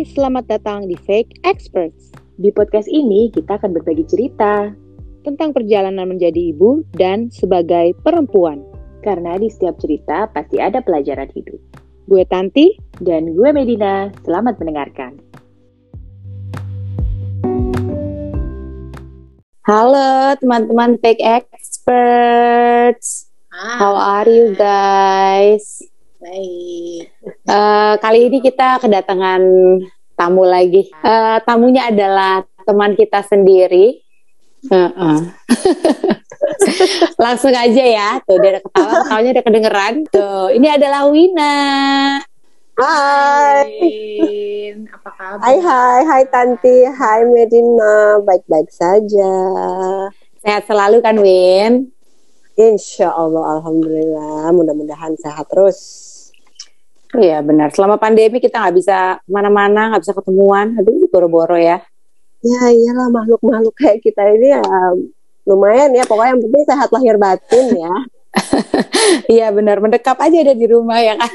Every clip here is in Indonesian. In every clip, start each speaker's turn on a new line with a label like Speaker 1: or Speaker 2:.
Speaker 1: Hai, selamat datang di Fake Experts.
Speaker 2: Di podcast ini kita akan berbagi cerita
Speaker 1: tentang perjalanan menjadi ibu dan sebagai perempuan.
Speaker 2: Karena di setiap cerita pasti ada pelajaran hidup.
Speaker 1: Gue Tanti
Speaker 2: dan gue Medina. Selamat mendengarkan.
Speaker 1: Halo teman-teman Fake Experts. How are you guys?
Speaker 2: Baik.
Speaker 1: Uh, kali ini kita kedatangan tamu lagi. Uh, tamunya adalah teman kita sendiri. Uh -uh. Langsung aja ya. Tuh dia ada ketawa, ketawanya udah kedengeran. Tuh, ini adalah Wina.
Speaker 3: Hai.
Speaker 2: Apa kabar?
Speaker 3: Hai hai hai Tanti, hai Medina, baik-baik saja.
Speaker 1: Sehat selalu kan Win?
Speaker 3: Insya Allah, Alhamdulillah, mudah-mudahan sehat terus.
Speaker 1: Iya benar. Selama pandemi kita nggak bisa mana-mana, nggak bisa ketemuan. Aduh, boro-boro ya.
Speaker 3: Ya iyalah makhluk-makhluk kayak kita ini ya lumayan ya. Pokoknya yang penting sehat lahir batin ya.
Speaker 1: Iya benar. Mendekap aja ada di rumah ya kan.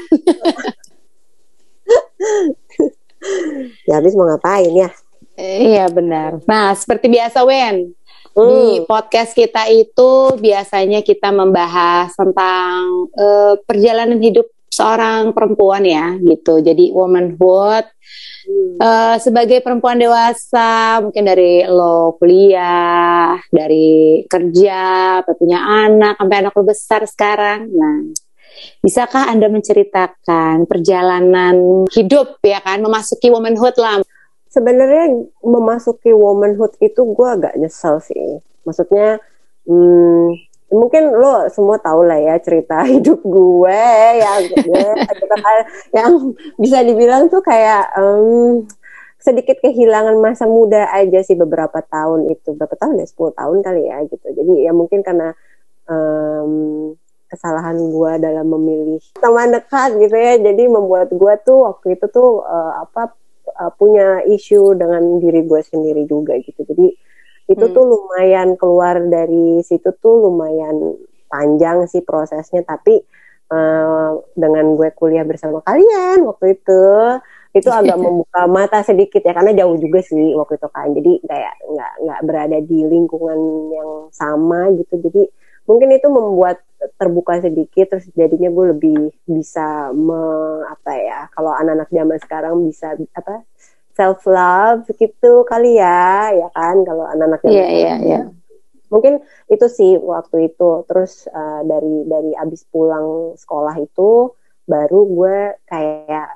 Speaker 3: ya habis mau ngapain ya?
Speaker 1: Iya benar. Nah seperti biasa Wen. Hmm. Di podcast kita itu biasanya kita membahas tentang uh, perjalanan hidup seorang perempuan ya gitu. Jadi womanhood hmm. uh, sebagai perempuan dewasa mungkin dari lo kuliah, dari kerja, punya anak, sampai anak lo besar sekarang. Nah, bisakah anda menceritakan perjalanan hidup ya kan memasuki womanhood lah?
Speaker 3: Sebenarnya memasuki womanhood itu gue agak nyesel sih. Maksudnya, hmm, mungkin lo semua tahu lah ya cerita hidup gue yang gue yang bisa dibilang tuh kayak um, sedikit kehilangan masa muda aja sih beberapa tahun itu. Berapa tahun ya? 10 tahun kali ya gitu. Jadi ya mungkin karena um, kesalahan gue dalam memilih teman dekat gitu ya. Jadi membuat gue tuh waktu itu tuh uh, apa uh, punya isu dengan diri gue sendiri juga gitu. Jadi itu hmm. tuh lumayan keluar dari situ tuh lumayan panjang sih prosesnya. Tapi uh, dengan gue kuliah bersama kalian waktu itu itu agak membuka mata sedikit ya karena jauh juga sih waktu itu kan. Jadi kayak nggak nggak berada di lingkungan yang sama gitu. Jadi mungkin itu membuat terbuka sedikit terus jadinya gue lebih bisa me, apa ya kalau anak-anak zaman sekarang bisa apa self love gitu kali ya ya kan kalau anak-anak
Speaker 1: Iya iya iya.
Speaker 3: Mungkin itu sih waktu itu. Terus uh, dari dari abis pulang sekolah itu baru gue kayak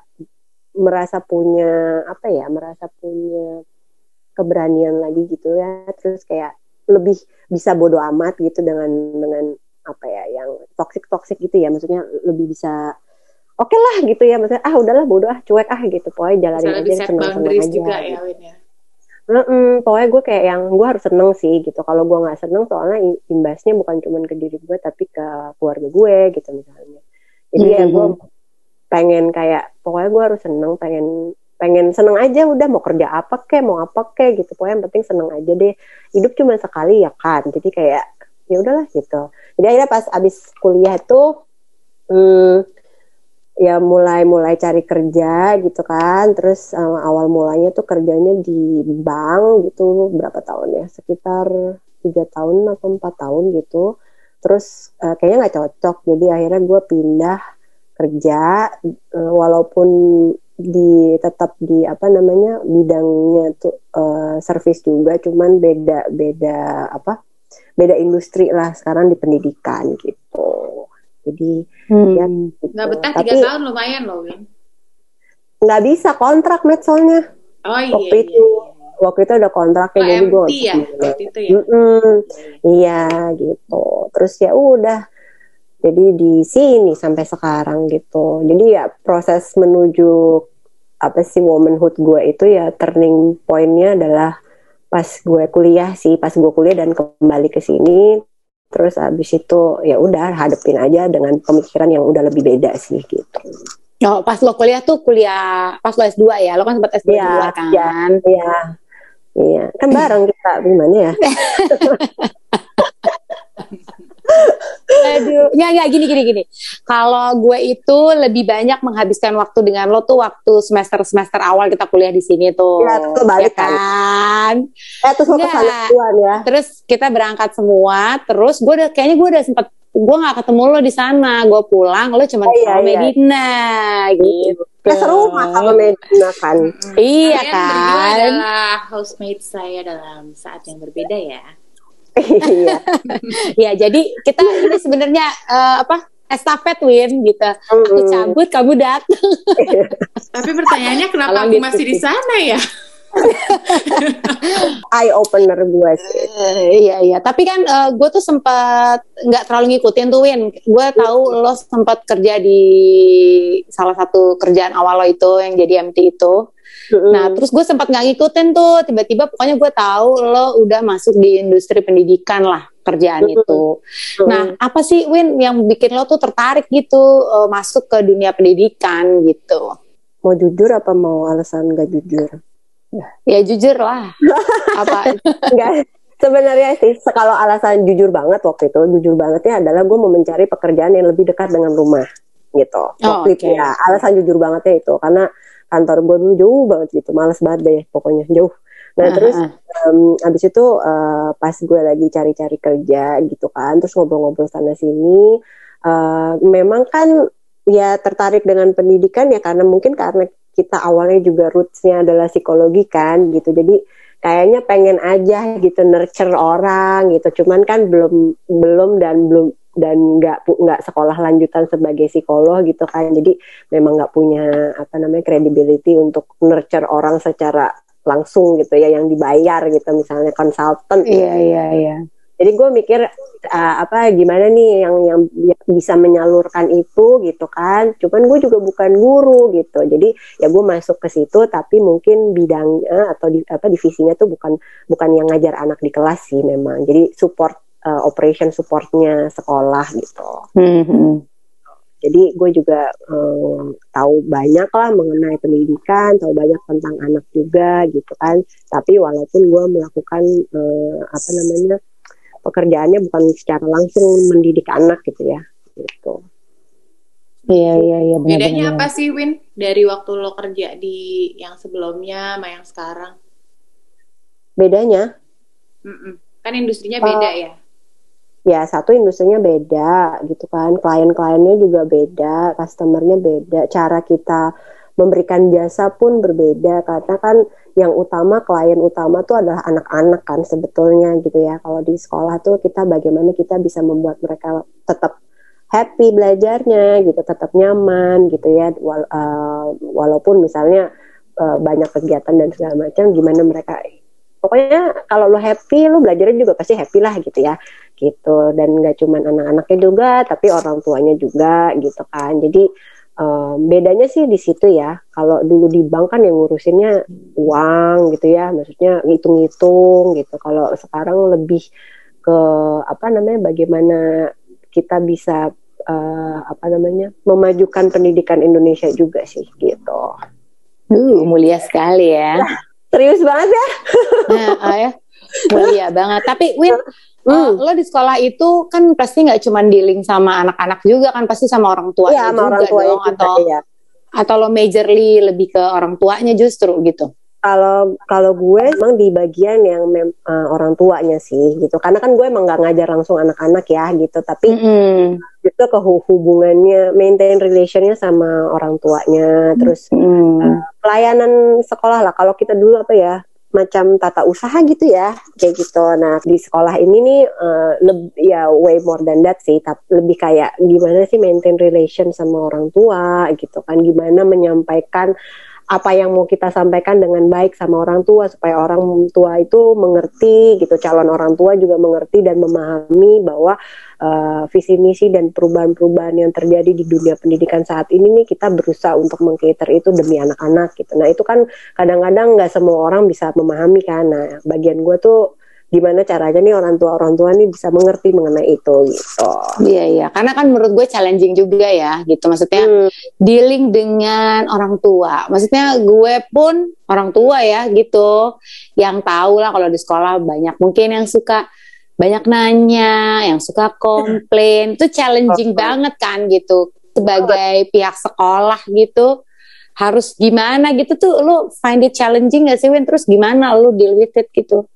Speaker 3: merasa punya apa ya merasa punya keberanian lagi gitu ya. Terus kayak lebih bisa bodoh amat gitu dengan dengan apa ya yang toxic toxic gitu ya. Maksudnya lebih bisa oke okay lah gitu ya maksudnya ah udahlah bodoh ah cuek ah gitu. Pokoknya jalanin aja seneng seneng aja
Speaker 2: juga ya Win ya?
Speaker 3: Mm -mm, pokoknya gue kayak yang gue harus seneng sih gitu. Kalau gue nggak seneng soalnya imbasnya bukan cuma ke diri gue tapi ke keluarga gue gitu misalnya. Jadi mm -hmm. ya gue pengen kayak pokoknya gue harus seneng pengen pengen seneng aja udah mau kerja apa kek mau apa kek gitu. Pokoknya yang penting seneng aja deh. Hidup cuma sekali ya kan? Jadi kayak ya udahlah gitu. Jadi akhirnya pas abis kuliah tuh hmm, ya mulai mulai cari kerja gitu kan. Terus um, awal mulanya tuh kerjanya di bank gitu berapa tahun ya? Sekitar tiga tahun atau empat tahun gitu. Terus uh, kayaknya nggak cocok. Jadi akhirnya gue pindah kerja uh, walaupun di tetap di apa namanya bidangnya tuh uh, service juga cuman beda beda apa beda industri lah sekarang di pendidikan gitu jadi
Speaker 2: hmm. ya gitu. nggak betah tiga tahun lumayan loh Win
Speaker 3: nggak bisa kontrak met soalnya
Speaker 2: oh iya
Speaker 3: waktu
Speaker 2: iya,
Speaker 3: itu
Speaker 2: iya.
Speaker 3: waktu itu ada kontraknya
Speaker 2: oh,
Speaker 3: jadi gue
Speaker 2: ya waktu itu ya
Speaker 3: mm -mm. iya gitu terus ya udah jadi di sini sampai sekarang gitu jadi ya proses menuju apa sih womanhood gue itu ya turning pointnya adalah pas gue kuliah sih pas gue kuliah dan kembali ke sini terus abis itu ya udah hadepin aja dengan pemikiran yang udah lebih beda sih gitu
Speaker 1: Oh, pas lo kuliah tuh kuliah pas lo S2 ya? Lo kan sempat S2 ya, juga kan?
Speaker 3: Iya, iya. Iya, kan bareng kita gimana ya?
Speaker 1: Aduh, nggak nggak gini gini gini. Kalau gue itu lebih banyak menghabiskan waktu dengan lo tuh waktu semester semester awal kita kuliah di sini tuh.
Speaker 3: Ya, tuh balik
Speaker 1: ya kan.
Speaker 3: Eh terus
Speaker 1: ke
Speaker 3: sana duluan ya.
Speaker 1: Terus kita berangkat semua. Terus gue udah kayaknya gue udah sempet gue nggak ketemu lo di sana. Gue pulang, lo cuma
Speaker 3: Oh,
Speaker 1: ke
Speaker 3: iya, iya.
Speaker 1: Medina gitu.
Speaker 3: Ya seru mah sama Medina kan.
Speaker 1: Iya
Speaker 2: Kalian berdua
Speaker 1: kan.
Speaker 2: adalah housemate saya dalam saat yang berbeda ya.
Speaker 3: Iya.
Speaker 1: Ya jadi kita ini sebenarnya eh, apa? Estafet Win gitu. Aku
Speaker 3: Mm-mm.
Speaker 1: cabut, kamu datang.
Speaker 2: Tapi pertanyaannya kenapa
Speaker 1: Kalau
Speaker 2: aku
Speaker 1: gitu
Speaker 2: masih di sana ya?
Speaker 3: Eye opener gue sih.
Speaker 1: Eh, iya iya, tapi kan gue tuh sempat nggak terlalu ngikutin tuh Win. Gue tahu lo sempat kerja di salah satu kerjaan awal lo itu yang jadi MT itu. Nah terus gue sempat nggak ngikutin tuh. Tiba-tiba pokoknya gue tahu lo udah masuk di industri pendidikan lah kerjaan itu. Nah apa sih Win yang bikin lo tuh tertarik gitu eh, masuk ke dunia pendidikan gitu?
Speaker 3: mau jujur apa mau alasan gak jujur?
Speaker 1: Ya jujur lah. apa?
Speaker 3: Enggak. Sebenarnya sih kalau alasan jujur banget waktu itu, jujur bangetnya adalah gue mau mencari pekerjaan yang lebih dekat dengan rumah gitu. Waktu itu
Speaker 1: oke.
Speaker 3: ya, alasan jujur bangetnya itu karena kantor gue dulu jauh banget gitu, males banget deh pokoknya jauh. Nah
Speaker 1: Ah,
Speaker 3: terus em, abis itu eh, pas gue lagi cari-cari kerja gitu kan, terus ngobrol-ngobrol sana sini, eh, memang kan ya tertarik dengan pendidikan ya karena mungkin karena kita awalnya juga rootsnya adalah psikologi kan gitu, jadi kayaknya pengen aja gitu nurture orang gitu, cuman kan belum belum dan belum dan nggak nggak sekolah lanjutan sebagai psikolog gitu kan, jadi memang nggak punya apa namanya credibility untuk nurture orang secara langsung gitu ya yang dibayar gitu misalnya konsultan
Speaker 1: Iya iya iya.
Speaker 3: jadi gue mikir uh, apa gimana nih yang yang bisa menyalurkan itu gitu kan. Cuman gue juga bukan guru gitu. Jadi ya gue masuk ke situ tapi mungkin bidangnya atau di, apa divisinya tuh bukan bukan yang ngajar anak di kelas sih memang. Jadi support uh, operation supportnya sekolah gitu
Speaker 1: Hmm, hmm.
Speaker 3: jadi gue juga em, tahu banyak lah mengenai pendidikan, tahu banyak tentang anak juga gitu kan. Tapi walaupun gue melakukan eh, apa namanya pekerjaannya bukan secara langsung mendidik anak gitu ya, gitu.
Speaker 1: Iya iya iya. benar,
Speaker 2: Bedanya
Speaker 1: benar.
Speaker 2: apa sih Win dari waktu lo kerja di yang sebelumnya sama yang sekarang?
Speaker 3: Bedanya
Speaker 2: Mm-mm. Kan industrinya beda ya.
Speaker 3: Ya satu industrinya beda gitu kan, klien-kliennya juga beda, customernya beda, cara kita memberikan jasa pun berbeda karena kan yang utama klien utama tuh adalah anak-anak kan sebetulnya gitu ya. Kalau di sekolah tuh kita bagaimana kita bisa membuat mereka tetap happy belajarnya gitu, tetap nyaman gitu ya. Wal- eh, walaupun misalnya eh, banyak kegiatan dan segala macam, gimana mereka pokoknya kalau lo happy lo belajarnya juga pasti happy lah gitu ya gitu. Dan nggak cuman anak-anaknya juga tapi orang tuanya juga gitu kan. Jadi em, bedanya sih di situ ya. Kalau dulu di bank kan yang ngurusinnya uang gitu ya. Maksudnya ngitung-ngitung gitu. Kalau sekarang lebih ke apa namanya bagaimana kita bisa eh, apa namanya memajukan pendidikan Indonesia juga sih gitu.
Speaker 1: Uh, mulia sekali ya.
Speaker 3: serius banget ya?
Speaker 1: Nah, ah, ya. Mulia banget. Tapi Win,
Speaker 3: Hmm.
Speaker 1: eh, lo di sekolah itu kan pasti nggak cuma dealing sama anak-anak juga kan, pasti sama orang tua
Speaker 3: Iya, sama
Speaker 1: juga
Speaker 3: orang tuanya
Speaker 1: dong,
Speaker 3: juga
Speaker 1: atau
Speaker 3: ya
Speaker 1: atau lo majorly lebih ke orang tuanya justru gitu.
Speaker 3: Kalau kalau gue emang di bagian yang mem- eh, orang tuanya sih gitu, karena kan gue emang nggak ngajar langsung anak-anak ya gitu, tapi
Speaker 1: Mm-mm.
Speaker 3: itu ke hu- hubungannya, maintain relationnya sama orang tuanya, terus
Speaker 1: Mm.
Speaker 3: pelayanan sekolah lah. Kalau kita dulu apa ya, macam tata usaha gitu ya, kayak gitu. Nah di sekolah ini nih eh, leb- ya way more than that sih, tapi lebih kayak gimana sih maintain relation sama orang tua gitu kan, gimana menyampaikan apa yang mau kita sampaikan dengan baik sama orang tua supaya orang tua itu mengerti gitu calon orang tua juga mengerti dan memahami bahwa uh, visi misi dan perubahan-perubahan yang terjadi di dunia pendidikan saat ini nih kita berusaha untuk mengcater itu demi anak-anak gitu. Nah itu kan kadang-kadang nggak semua orang bisa memahami kan. Nah bagian gue tuh gimana caranya nih orang tua orang tua nih bisa mengerti mengenai itu gitu.
Speaker 1: Iya iya, karena kan menurut gue challenging juga ya, gitu. Maksudnya
Speaker 3: Hmm,
Speaker 1: dealing dengan orang tua. Maksudnya gue pun orang tua ya gitu, yang tahu lah kalau di sekolah banyak mungkin yang suka banyak nanya, yang suka komplain, itu challenging banget kan gitu. Sebagai pihak sekolah gitu. Harus gimana gitu. Tuh lu find it challenging gak sih Win? Terus gimana lu deal with it gitu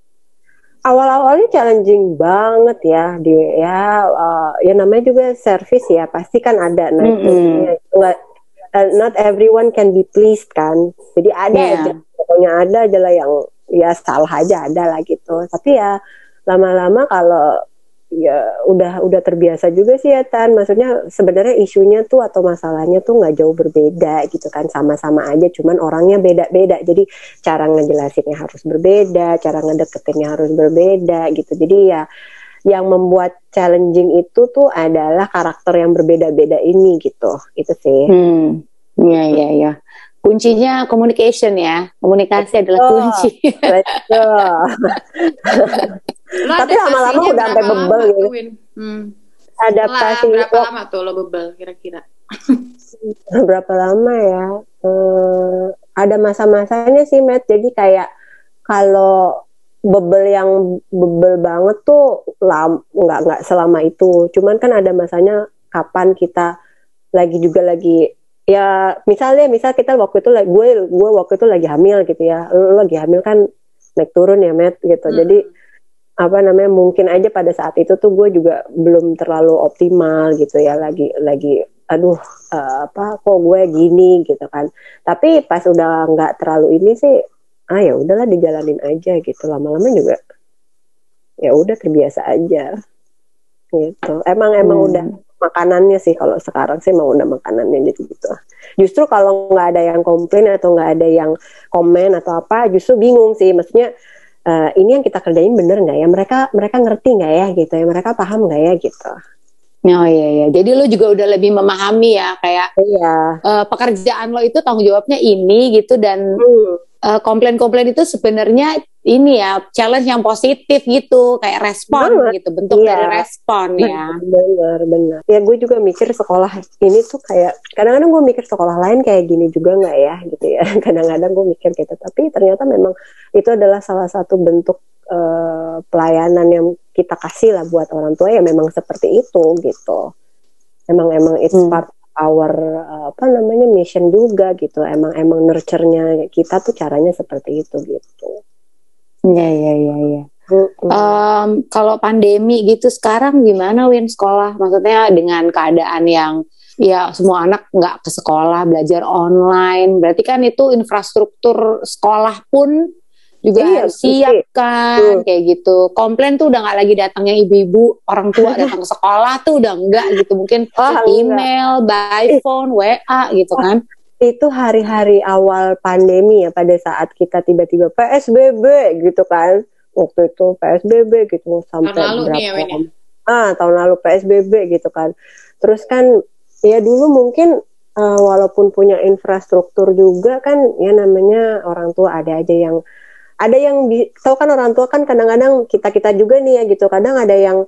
Speaker 3: awal-awalnya challenging banget ya di ya uh, ya namanya juga service ya pasti kan ada nah mm -hmm. nggak uh, not everyone can be pleased kan jadi ada yeah. aja pokoknya ada aja lah yang ya salah aja ada lah gitu tapi ya lama-lama kalau ya udah udah terbiasa juga sih ya Tan. Maksudnya sebenarnya isunya tuh atau masalahnya tuh nggak jauh berbeda gitu kan, sama-sama aja. Cuman orangnya beda-beda. Jadi cara ngejelasinnya harus berbeda, cara ngedeketinnya harus berbeda gitu. Jadi ya yang membuat challenging itu tuh adalah karakter yang berbeda-beda ini gitu. Itu sih.
Speaker 1: Hmm. Iya iya iya kuncinya communication ya komunikasi adalah kunci betul
Speaker 3: tapi lama-lama udah sampai bebel gitu.
Speaker 2: hmm. adaptasi berapa lama tuh lo bebel kira-kira?
Speaker 3: Berapa lama ya? Hmm, ada masa-masanya sih Matt. Jadi kayak kalau bebel yang bebel banget tuh lam, nggak nggak selama itu. Cuman kan ada masanya kapan kita lagi juga lagi ya misalnya misal kita waktu itu gue gue waktu itu lagi hamil gitu ya. Lu lagi hamil kan naik turun ya met gitu. Hmm. jadi apa namanya mungkin aja pada saat itu tuh gue juga belum terlalu optimal gitu ya lagi lagi aduh uh, apa kok gue gini gitu kan. Tapi pas udah nggak terlalu ini sih ah ya udahlah dijalanin aja gitu. Lama-lama juga ya udah terbiasa aja gitu. Emang emang hmm. udah makanannya sih kalau sekarang sih mau udah makanannya jadi gitu. Justru kalau nggak ada yang komplain atau nggak ada yang komen atau apa justru bingung sih. Maksudnya uh, ini yang kita kerjain bener nggak ya mereka mereka ngerti nggak ya gitu ya mereka paham nggak ya gitu
Speaker 1: Oh iya iya. Jadi lo juga udah lebih memahami ya kayak iya. uh, pekerjaan lo itu tanggung jawabnya ini gitu dan hmm uh, komplain-komplain itu sebenarnya ini ya challenge yang positif gitu kayak respon bener. gitu bentuk iya. dari respon bener, ya
Speaker 3: benar benar ya gue juga mikir sekolah ini tuh kayak kadang-kadang gue mikir sekolah lain kayak gini juga nggak ya gitu ya kadang-kadang gue mikir gitu tapi ternyata memang itu adalah salah satu bentuk uh, pelayanan yang kita kasih lah buat orang tua ya memang seperti itu gitu emang emang it's hmm. part our apa namanya mission juga gitu. Emang emang nurture-nya kita tuh caranya seperti itu gitu.
Speaker 1: Ya ya ya ya um, kalau pandemi gitu sekarang gimana Win sekolah? Maksudnya dengan keadaan yang ya semua anak nggak ke sekolah belajar online. Berarti kan itu infrastruktur sekolah pun juga iya, harus siap kan kayak gitu. Komplain tuh udah nggak lagi datangnya ibu-ibu orang tua datang ke sekolah tuh udah enggak gitu. Mungkin oh, email by phone wa gitu kan.
Speaker 3: itu hari-hari awal pandemi ya pada saat kita tiba-tiba psbb gitu kan. Waktu itu psbb gitu sampai tahun lalu berapa nih ya, ya, ah tahun lalu psbb gitu kan. Terus kan ya dulu mungkin uh, walaupun punya infrastruktur juga kan ya namanya orang tua ada aja yang ada yang tahu kan orang tua kan kadang-kadang kita kita juga nih ya gitu. Kadang ada yang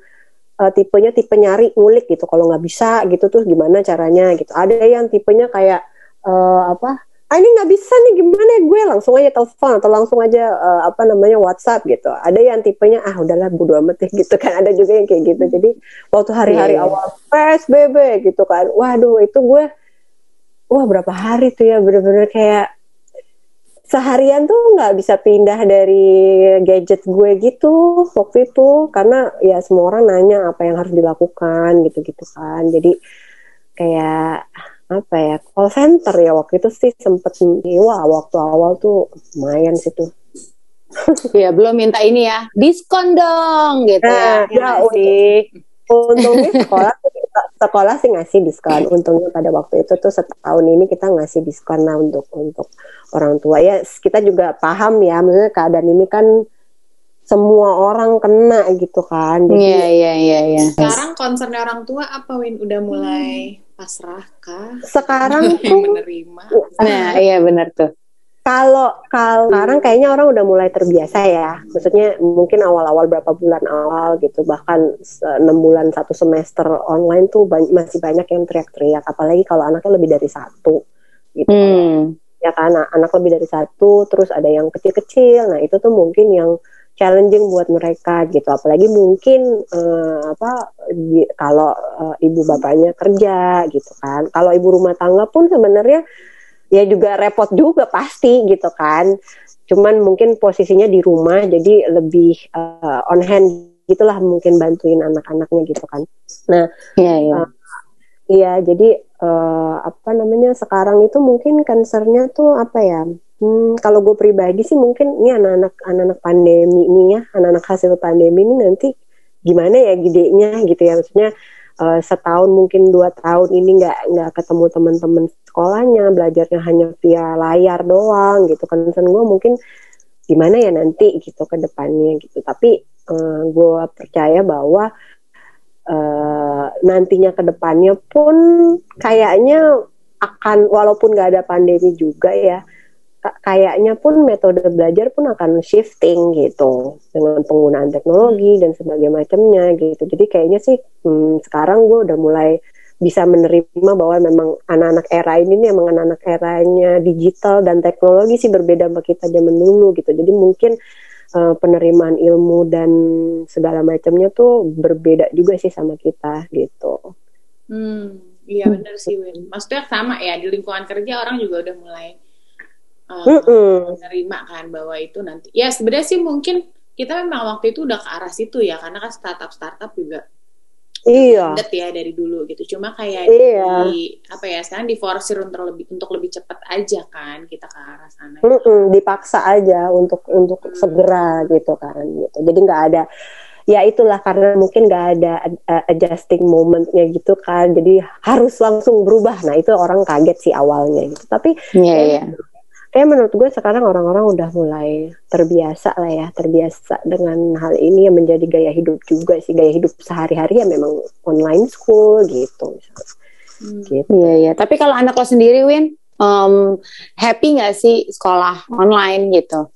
Speaker 3: uh, tipenya tipe nyari ngulik gitu. Kalau nggak bisa gitu tuh gimana caranya gitu. Ada yang tipenya kayak uh, apa? Ah ini nggak bisa nih gimana ya? Gue langsung aja telepon atau langsung aja uh, apa namanya WhatsApp gitu. Ada yang tipenya ah udahlah bodo amat ya gitu kan. Ada juga yang kayak gitu. Jadi waktu hari-hari yeah. Iya. awal PSBB gitu kan. Waduh itu gue wah berapa hari tuh ya bener-bener kayak seharian tuh nggak bisa pindah dari gadget gue gitu waktu itu. Karena ya semua orang nanya apa yang harus dilakukan gitu-gitu kan. Jadi kayak apa ya call center ya waktu itu sih sempet wah waktu awal tuh lumayan sih tuh.
Speaker 1: Ya belum minta ini ya diskon dong gitu nah, ya, ya sih
Speaker 3: untungnya sekolah sekolah sih ngasih diskon. Untungnya pada waktu itu tuh setahun ini kita ngasih diskon lah untuk untuk orang tua. Ya kita juga paham ya maksudnya keadaan ini kan semua orang kena gitu kan.
Speaker 1: Iya iya iya iya.
Speaker 2: Sekarang concern orang tua apa Win? Udah mulai pasrah kah?
Speaker 3: Sekarang tuh
Speaker 2: menerima?
Speaker 1: Nah iya benar tuh
Speaker 3: kalau kalau sekarang kayaknya orang udah mulai terbiasa ya. Maksudnya mungkin awal-awal berapa bulan awal gitu. Bahkan enam bulan satu semester online tuh masih banyak yang teriak-teriak. Apalagi kalau anaknya lebih dari satu gitu. Hmm. Ya kan anak, anak lebih dari satu terus ada yang kecil-kecil. Nah itu tuh mungkin yang challenging buat mereka gitu. Apalagi mungkin uh, apa di, kalau uh, ibu bapaknya kerja gitu kan. Kalau ibu rumah tangga pun sebenarnya ya juga repot juga pasti gitu kan. Cuman mungkin posisinya di rumah jadi lebih uh, on hand gitulah mungkin bantuin anak-anaknya gitu kan. Nah iya yeah, yeah. uh, iya jadi uh, apa namanya sekarang itu mungkin concernnya tuh apa ya Hmm, kalau gue pribadi sih mungkin ini anak-anak anak-anak pandemi ini ya, anak-anak hasil pandemi ini nanti gimana ya gedenya gitu ya, maksudnya uh, setahun mungkin dua tahun ini nggak nggak ketemu teman-teman sekolahnya, belajarnya hanya via layar doang gitu. Kan, gue mungkin gimana ya nanti gitu ke depannya gitu, tapi uh, eh, gue percaya bahwa uh, nantinya ke depannya pun kayaknya akan walaupun nggak ada pandemi juga ya kayaknya pun metode belajar pun akan shifting gitu dengan penggunaan teknologi dan sebagainya macamnya gitu. Jadi kayaknya sih hmm, sekarang gue udah mulai bisa menerima bahwa memang anak-anak era ini nih emang anak-anak eranya digital dan teknologi sih berbeda sama kita zaman dulu gitu. Jadi mungkin uh, penerimaan ilmu dan segala macamnya tuh berbeda juga sih sama kita gitu.
Speaker 2: Hmm, iya benar sih Win. Maksudnya sama ya di lingkungan kerja orang juga udah mulai uh, menerima kan bahwa itu nanti. Ya sebenarnya sih mungkin kita memang waktu itu udah ke arah situ ya karena kan startup startup juga
Speaker 3: iya.
Speaker 2: ya dari dulu gitu. Cuma kayak iya. di apa ya sekarang diforsir untuk lebih untuk lebih cepat aja kan kita ke arah sana.
Speaker 3: Mm -mm, dipaksa aja untuk untuk hmm. segera gitu kan gitu. Jadi nggak ada ya itulah karena mungkin nggak ada uh, adjusting momentnya gitu kan. Jadi harus langsung berubah. Nah itu orang kaget sih awalnya gitu. Tapi
Speaker 1: yeah, yeah
Speaker 3: kayak menurut gue sekarang orang-orang udah mulai terbiasa lah ya terbiasa dengan hal ini yang menjadi gaya hidup juga sih. Gaya hidup sehari-hari ya memang online school gitu
Speaker 1: hmm. gitu. Iya iya. Tapi kalau anak lo sendiri Win um, happy nggak sih sekolah online gitu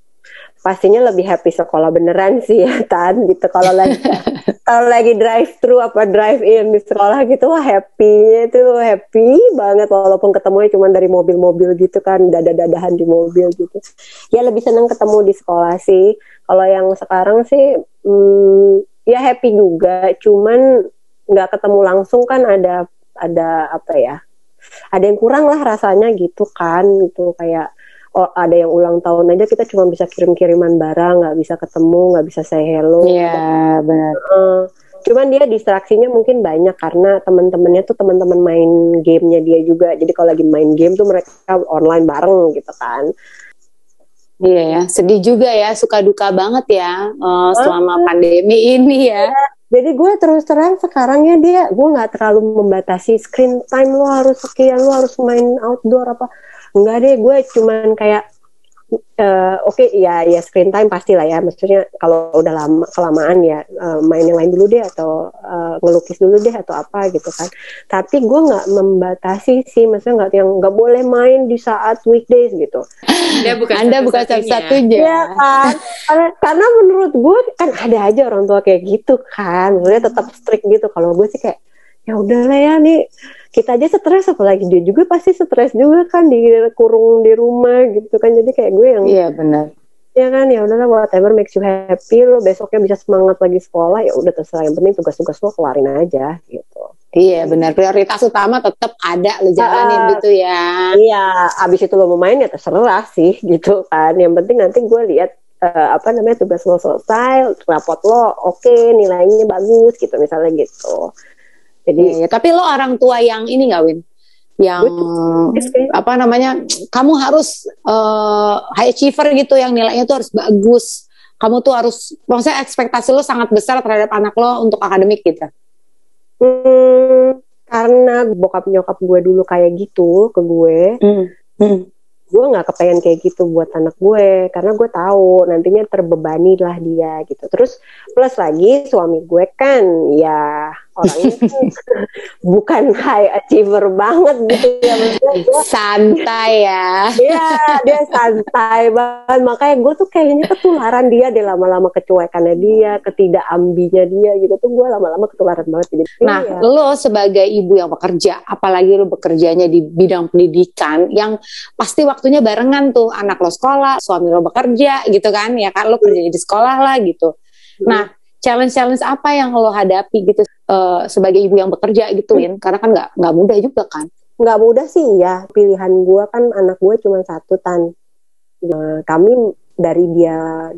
Speaker 3: pastinya lebih happy sekolah beneran sih ya Tan gitu. Kalau lagi kalau lagi drive thru apa drive in di sekolah gitu wah happy itu happy banget. Walaupun ketemunya cuma dari mobil-mobil gitu kan dada-dadahan di mobil gitu. Ya lebih seneng ketemu di sekolah sih. Kalau yang sekarang sih hmm, ya happy juga. Cuman nggak ketemu langsung kan ada ada apa ya ada yang kurang lah rasanya gitu kan gitu. Kayak ada yang ulang tahun aja kita cuma bisa kirim-kiriman barang nggak bisa ketemu nggak bisa say hello.
Speaker 1: Iya yeah, benar. Uh,
Speaker 3: cuman dia distraksinya mungkin banyak karena teman-temannya tuh teman-teman main gamenya dia juga. Jadi kalau lagi main game tuh mereka online bareng gitu kan.
Speaker 1: Iya ya, sedih juga ya, suka duka banget ya uh, selama pandemi ini ya. ya.
Speaker 3: Jadi gue terus terang sekarang ya dia, gue nggak terlalu membatasi screen time lo harus sekian, lo harus main outdoor apa enggak deh gue cuman kayak uh, oke okay, ya ya screen time pasti lah ya. Maksudnya kalau udah lama kelamaan ya uh, main yang lain dulu deh atau uh, ngelukis dulu deh atau apa gitu kan. Tapi gue nggak membatasi sih maksudnya nggak yang nggak boleh main di saat weekdays gitu.
Speaker 1: Anda bukan anda satu bukan satu satunya
Speaker 3: ya kan? Karena, karena menurut gue kan ada aja orang tua kayak gitu kan. Maksudnya tetap strict gitu. Kalau gue sih kayak ya udahlah ya nih. Kita aja stres apalagi dia juga pasti stres juga kan dikurung di rumah gitu kan. Jadi kayak gue yang
Speaker 1: iya benar.
Speaker 3: Ya kan ya udahlah whatever makes you happy lo besoknya bisa semangat lagi sekolah ya udah terserah. Yang penting tugas-tugas lo keluarin aja gitu.
Speaker 1: Iya benar. Prioritas utama tetap ada lo jalanin uh, gitu ya.
Speaker 3: iya. Abis itu lo mau main ya terserah sih gitu kan. Yang penting nanti gue lihat uh, apa namanya tugas lo selesai rapot lo oke okay, nilainya bagus gitu misalnya gitu
Speaker 1: jadi ya, tapi lo orang tua yang ini nggak Win? Yang Betul. apa namanya? Kamu harus uh, high achiever gitu yang nilainya tuh harus bagus. Kamu tuh harus maksudnya ekspektasi lo sangat besar terhadap anak lo untuk akademik gitu.
Speaker 3: Hmm, karena bokap nyokap gue dulu kayak gitu ke gue. Hmm. Hmm gue nggak kepengen kayak gitu buat anak gue karena gue tahu nantinya terbebani lah dia gitu terus plus lagi suami gue kan ya orangnya kan bukan high achiever banget gitu ya
Speaker 1: maksudnya santai ya.
Speaker 3: Iya dia santai banget. Makanya gue tuh kayaknya ketularan dia deh lama-lama kecuekannya dia ketidakамbinya dia gitu tuh gue lama-lama ketularan banget. Jadi
Speaker 1: nah iya. lo sebagai ibu yang bekerja apalagi lo bekerjanya di bidang pendidikan yang pasti waktunya barengan tuh anak lo sekolah suami lo bekerja gitu kan ya kan? Lo kerja di sekolah lah gitu. Nah challenge-challenge apa yang lo hadapi gitu uh, sebagai ibu yang bekerja gituin karena kan nggak nggak mudah juga kan?
Speaker 3: Nggak mudah sih ya pilihan gue kan anak gue cuma satu tan. Nah, kami dari dia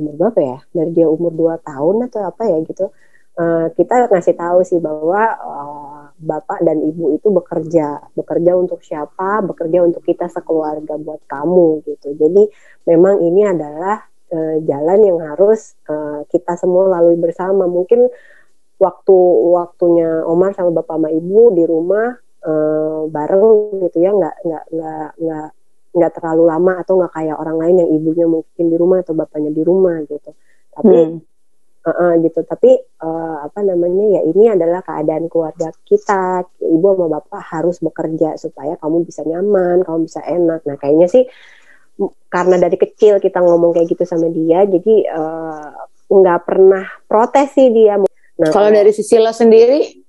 Speaker 3: umur berapa ya? Dari dia umur 2 tahun atau apa ya gitu. Uh, kita ngasih tahu sih bahwa uh, bapak dan ibu itu bekerja. Bekerja untuk siapa? Bekerja untuk kita sekeluarga buat kamu gitu. Jadi memang ini adalah uh, jalan yang harus uh, kita semua lalui bersama. Mungkin waktu waktunya Omar sama bapak sama ibu di rumah uh, bareng gitu ya, nggak nggak nggak nggak nggak terlalu lama atau nggak kayak orang lain yang ibunya mungkin di rumah atau bapaknya di rumah gitu. Tapi hmm. Uh, uh, gitu tapi uh, apa namanya ya ini adalah keadaan keluarga kita ibu sama bapak harus bekerja supaya kamu bisa nyaman kamu bisa enak nah kayaknya sih karena dari kecil kita ngomong kayak gitu sama dia jadi eh, nggak uh, pernah protes sih dia.
Speaker 1: Nah kalau dari sisi lo sendiri?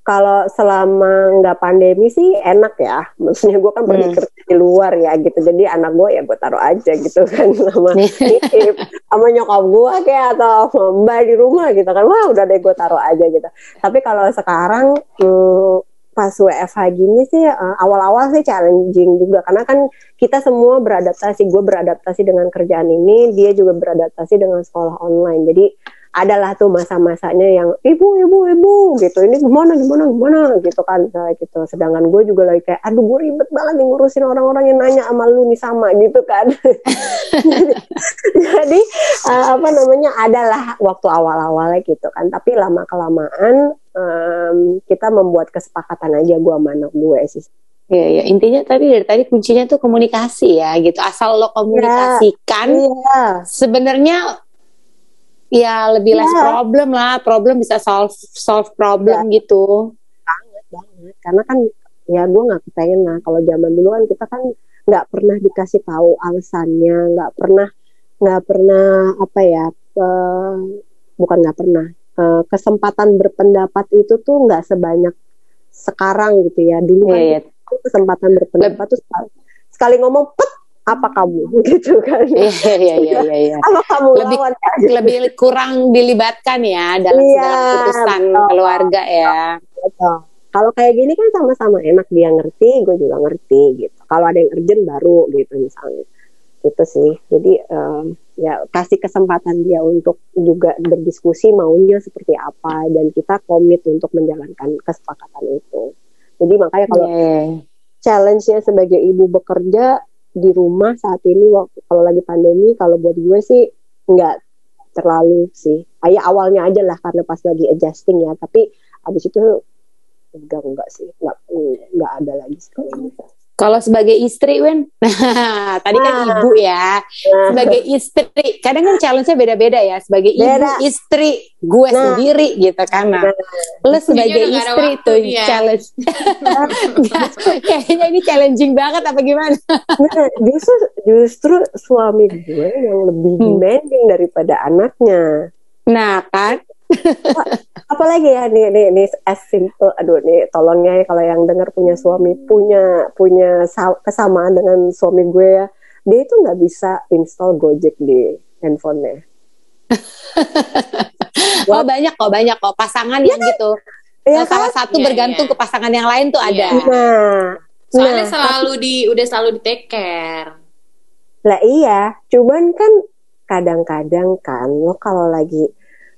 Speaker 3: kalau selama nggak pandemi sih enak ya. Maksudnya gue kan pergi hmm. kerja di luar ya gitu. Jadi anak gue ya gue taruh aja gitu kan sama nitip sama nyokap gue kayak atau mbak di rumah gitu kan. Wah udah deh gue taruh aja gitu. Tapi kalau sekarang hmm, pas WFH gini sih uh, awal-awal sih challenging juga. Karena kan kita semua beradaptasi gue beradaptasi dengan kerjaan ini dia juga beradaptasi dengan sekolah online. Jadi adalah tuh masa-masanya yang ibu ibu ibu gitu ini gimana gimana gimana gitu kan kayak gitu sedangkan gue juga lagi kayak aduh gue ribet banget nih ngurusin orang-orang yang nanya sama lu nih sama gitu kan jadi uh, apa namanya adalah waktu awal-awalnya gitu kan tapi lama kelamaan um, kita membuat kesepakatan aja gue sama anak gue sih
Speaker 1: Iya, ya. intinya tadi dari tadi kuncinya tuh komunikasi ya, gitu. Asal lo komunikasikan, ya, ya. sebenarnya ya lebih ya. less problem lah problem bisa solve solve problem ya. gitu
Speaker 3: banget banget karena kan ya gue nggak kepengen lah kalau zaman dulu kan kita kan nggak pernah dikasih tahu alasannya nggak pernah nggak pernah apa ya uh, bukan nggak pernah uh, kesempatan berpendapat itu tuh nggak sebanyak sekarang gitu ya dulu kan yeah, yeah. kesempatan berpendapat tuh sekali, sekali ngomong pet apa kamu? Gitu kan.
Speaker 1: Iya iya iya iya. ya.
Speaker 3: apa kamu
Speaker 1: lebih lawan, lebih kurang dilibatkan ya dalam iya, segala keputusan betul. keluarga ya.
Speaker 3: Betul. kalau kayak gini kan sama-sama enak dia ngerti gue juga ngerti gitu. Kalau ada yang urgent baru gitu misalnya. Itu sih. Jadi um, ya kasih kesempatan dia untuk juga berdiskusi maunya seperti apa dan kita komit untuk menjalankan kesepakatan itu. Jadi makanya kalau yeah. challenge-nya sebagai ibu bekerja di rumah saat ini waktu kalau lagi pandemi kalau buat gue sih nggak terlalu sih. Ayah awalnya aja lah karena pas lagi adjusting ya. Tapi abis itu enggak enggak sih. Enggak enggak ada lagi sekarang
Speaker 1: kalau sebagai istri, Wen, nah, tadi kan nah. ibu ya. Sebagai istri, kadang kan challenge-nya beda-beda ya. Sebagai Beda. ibu, istri, gue nah. sendiri gitu kan. Nah, lo sebagai istri tuh ya. challenge. Kayaknya ini challenging banget apa gimana?
Speaker 3: nah, justru justru suami gue yang lebih hmm. demanding hmm. daripada anaknya.
Speaker 1: Nah, kan
Speaker 3: apalagi ya? Nih nih nih as simple. Aduh nih tolongnya ya kalau yang dengar punya suami punya punya kesamaan dengan suami gue ya dia itu nggak bisa install Gojek di handphonenya.
Speaker 1: Oh banyak kok banyak kok. Pasangan ya yang kan? gitu. Ya kan? salah satu ya, bergantung ya. ke pasangan yang lain tuh ada.
Speaker 2: Nah soalnya nah, selalu di udah selalu di take care.
Speaker 3: Lah iya cuman kan kadang-kadang kan lo kalau lagi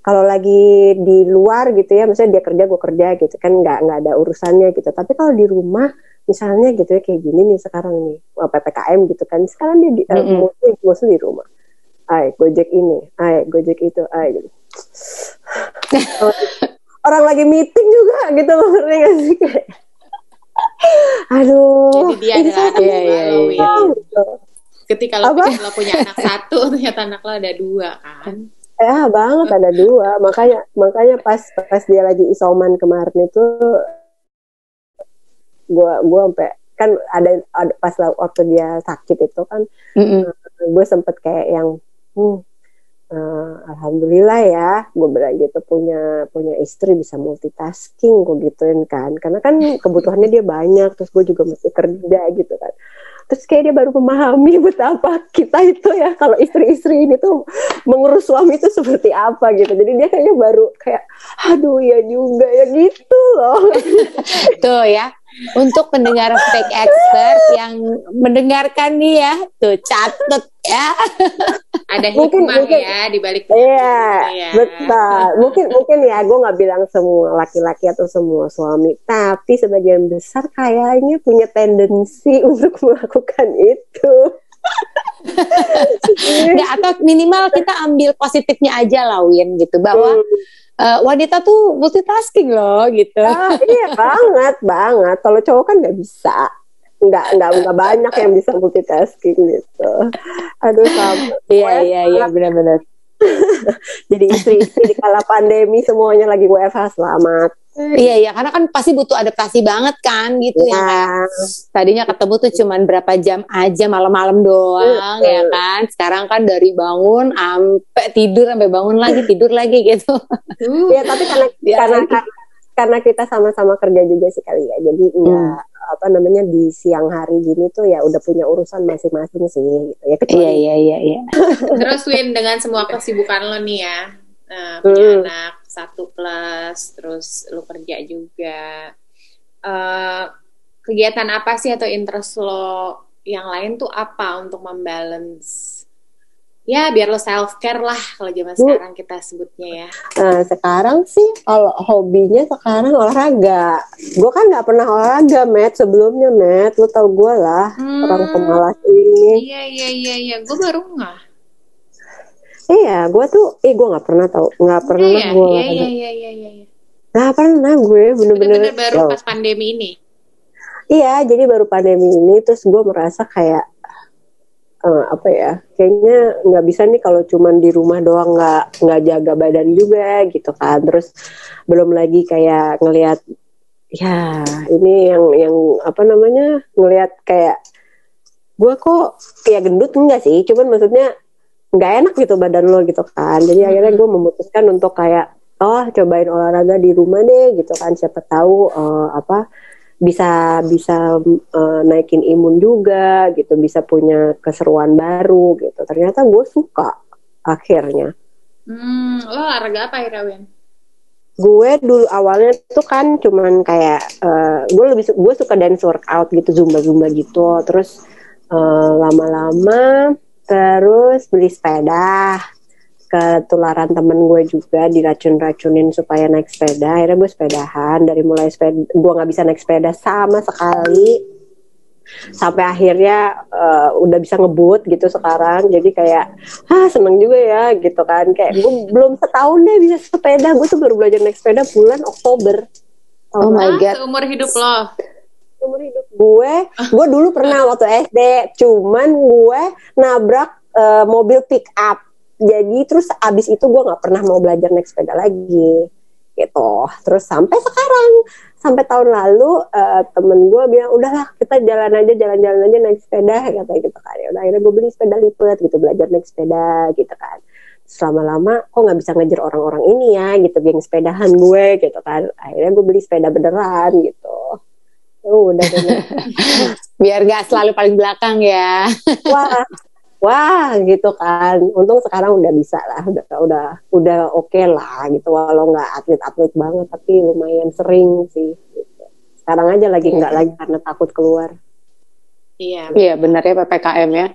Speaker 3: kalau lagi di luar gitu ya misalnya dia kerja gue kerja gitu kan nggak nggak ada urusannya gitu. Tapi kalau di rumah misalnya gitu ya kayak gini nih sekarang nih ppkm gitu kan sekarang dia di, mm -hmm. uh, musuh di rumah. Ay gojek ini ay gojek itu ay gitu. Orang lagi meeting juga gitu loh sih? Kayak aduh
Speaker 2: jadi dia adalah anak ya, ya, ya. ketika lo, lo punya anak satu ternyata anak lo ada dua kan
Speaker 3: Ya banget ada dua. Makanya makanya pas pas dia lagi isoman kemarin itu gue gue sampai kan ada, ada pas waktu dia sakit itu kan mm -mm. gue sempet kayak yang hmm, uh, alhamdulillah ya gue bilang gitu punya punya istri bisa multitasking gue gituin kan karena kan kebutuhannya dia banyak terus gue juga mesti kerja gitu kan terus kayak dia baru memahami betapa kita itu ya kalau istri-istri ini tuh mengurus suami itu seperti apa gitu. Jadi dia kayaknya baru kayak aduh ya juga ya gitu loh.
Speaker 1: Tuh ya. Untuk pendengar fake expert yang mendengarkan nih ya tuh catet ya
Speaker 2: ada mungkin, mungkin, ya di balik
Speaker 3: iya ya. betul mungkin mungkin ya gue nggak bilang semua laki-laki atau semua suami tapi sebagian besar kayaknya punya tendensi untuk melakukan itu
Speaker 1: Nggak, atau minimal kita ambil positifnya aja lah Win gitu bahwa hmm uh, wanita tuh multitasking loh gitu.
Speaker 3: Ah, iya banget banget. Kalau cowok kan nggak bisa. Nggak nggak nggak banyak yang bisa multitasking gitu. Aduh sama.
Speaker 1: Iya iya iya benar-benar.
Speaker 3: Jadi istri-istri di kala pandemi semuanya lagi WFH selamat.
Speaker 1: Iya iya karena kan pasti butuh adaptasi banget kan gitu ya. ya tadinya ketemu tuh cuman berapa jam aja malam-malam doang ya kan. Sekarang kan dari bangun sampai tidur sampai bangun lagi tidur lagi gitu.
Speaker 3: Iya tapi karena ya, karena, karena kita sama-sama kerja juga sih kali ya. Jadi enggak hmm. Apa namanya di siang hari gini tuh ya udah punya urusan masing-masing sih gitu.
Speaker 1: ya. Kecuali... Iya iya iya iya.
Speaker 2: Terus Win dengan semua kesibukan lo nih ya. Uh, punya hmm. anak satu plus terus lu kerja juga uh, kegiatan apa sih atau interest lo yang lain tuh apa untuk membalance ya biar lo self care lah kalau zaman sekarang kita sebutnya ya.
Speaker 3: Nah sekarang sih kalau hobinya sekarang olahraga. Gue kan nggak pernah olahraga, Matt sebelumnya, Matt. Lo tau gue lah hmm, orang pemalas ini.
Speaker 2: Iya iya iya iya, gue baru nggak.
Speaker 3: Iya, gue tuh, eh gue nggak pernah tau, nggak pernah
Speaker 2: iya,
Speaker 3: gue.
Speaker 2: Iya, iya, iya, iya, iya, iya.
Speaker 3: Nggak pernah gue, bener-bener.
Speaker 2: Bener-bener baru ya. pas pandemi ini.
Speaker 3: Iya, jadi baru pandemi ini, terus gue merasa kayak uh, apa ya, kayaknya nggak bisa nih kalau cuman di rumah doang nggak nggak jaga badan juga gitu kan. Terus belum lagi kayak ngelihat, ya ini yang yang apa namanya ngelihat kayak gue kok kayak gendut enggak sih, cuman maksudnya nggak enak gitu badan lo gitu kan jadi hmm. akhirnya gue memutuskan untuk kayak oh cobain olahraga di rumah deh gitu kan siapa tahu uh, apa bisa bisa uh, naikin imun juga gitu bisa punya keseruan baru gitu. Ternyata gue suka akhirnya.
Speaker 2: Hmm lo olahraga apa akhirnya Win?
Speaker 3: gue dulu awalnya tuh kan cuman kayak uh, gue lebih gue suka dance workout gitu zumba zumba gitu. Terus lama-lama uh, terus beli sepeda ketularan temen gue juga diracun-racunin supaya naik sepeda. Akhirnya gue sepedahan dari mulai sepeda gue nggak bisa naik sepeda sama sekali. Sampai akhirnya uh, udah bisa ngebut gitu sekarang. Jadi kayak ah seneng juga ya gitu kan. Kayak gue belum setahun deh bisa sepeda. Gue tuh baru belajar naik sepeda bulan Oktober.
Speaker 2: Oh, oh my god. Seumur hidup lo?
Speaker 3: Seumur hidup gue. Gue dulu pernah waktu SD. Cuman gue nabrak uh, mobil pick up jadi terus abis itu gue nggak pernah mau belajar naik sepeda lagi gitu. Terus sampai sekarang sampai tahun lalu uh, temen gue bilang udahlah kita jalan aja jalan-jalan aja naik sepeda kata gitu kan. Ya udah akhirnya gue beli sepeda lipat gitu belajar naik sepeda gitu kan. Selama lama kok nggak bisa ngejar orang-orang ini ya gitu geng sepedahan gue gitu kan. Akhirnya gue beli sepeda beneran gitu.
Speaker 1: Oh, udah. Biar gak selalu paling belakang ya.
Speaker 3: Wah, wah gitu kan. Untung sekarang udah bisa lah, udah udah udah oke okay lah gitu. Walau nggak atlet-atlet banget, tapi lumayan sering sih. Gitu. Sekarang aja lagi iya. nggak lagi karena takut keluar.
Speaker 1: Iya. Iya benar ya ppkm ya.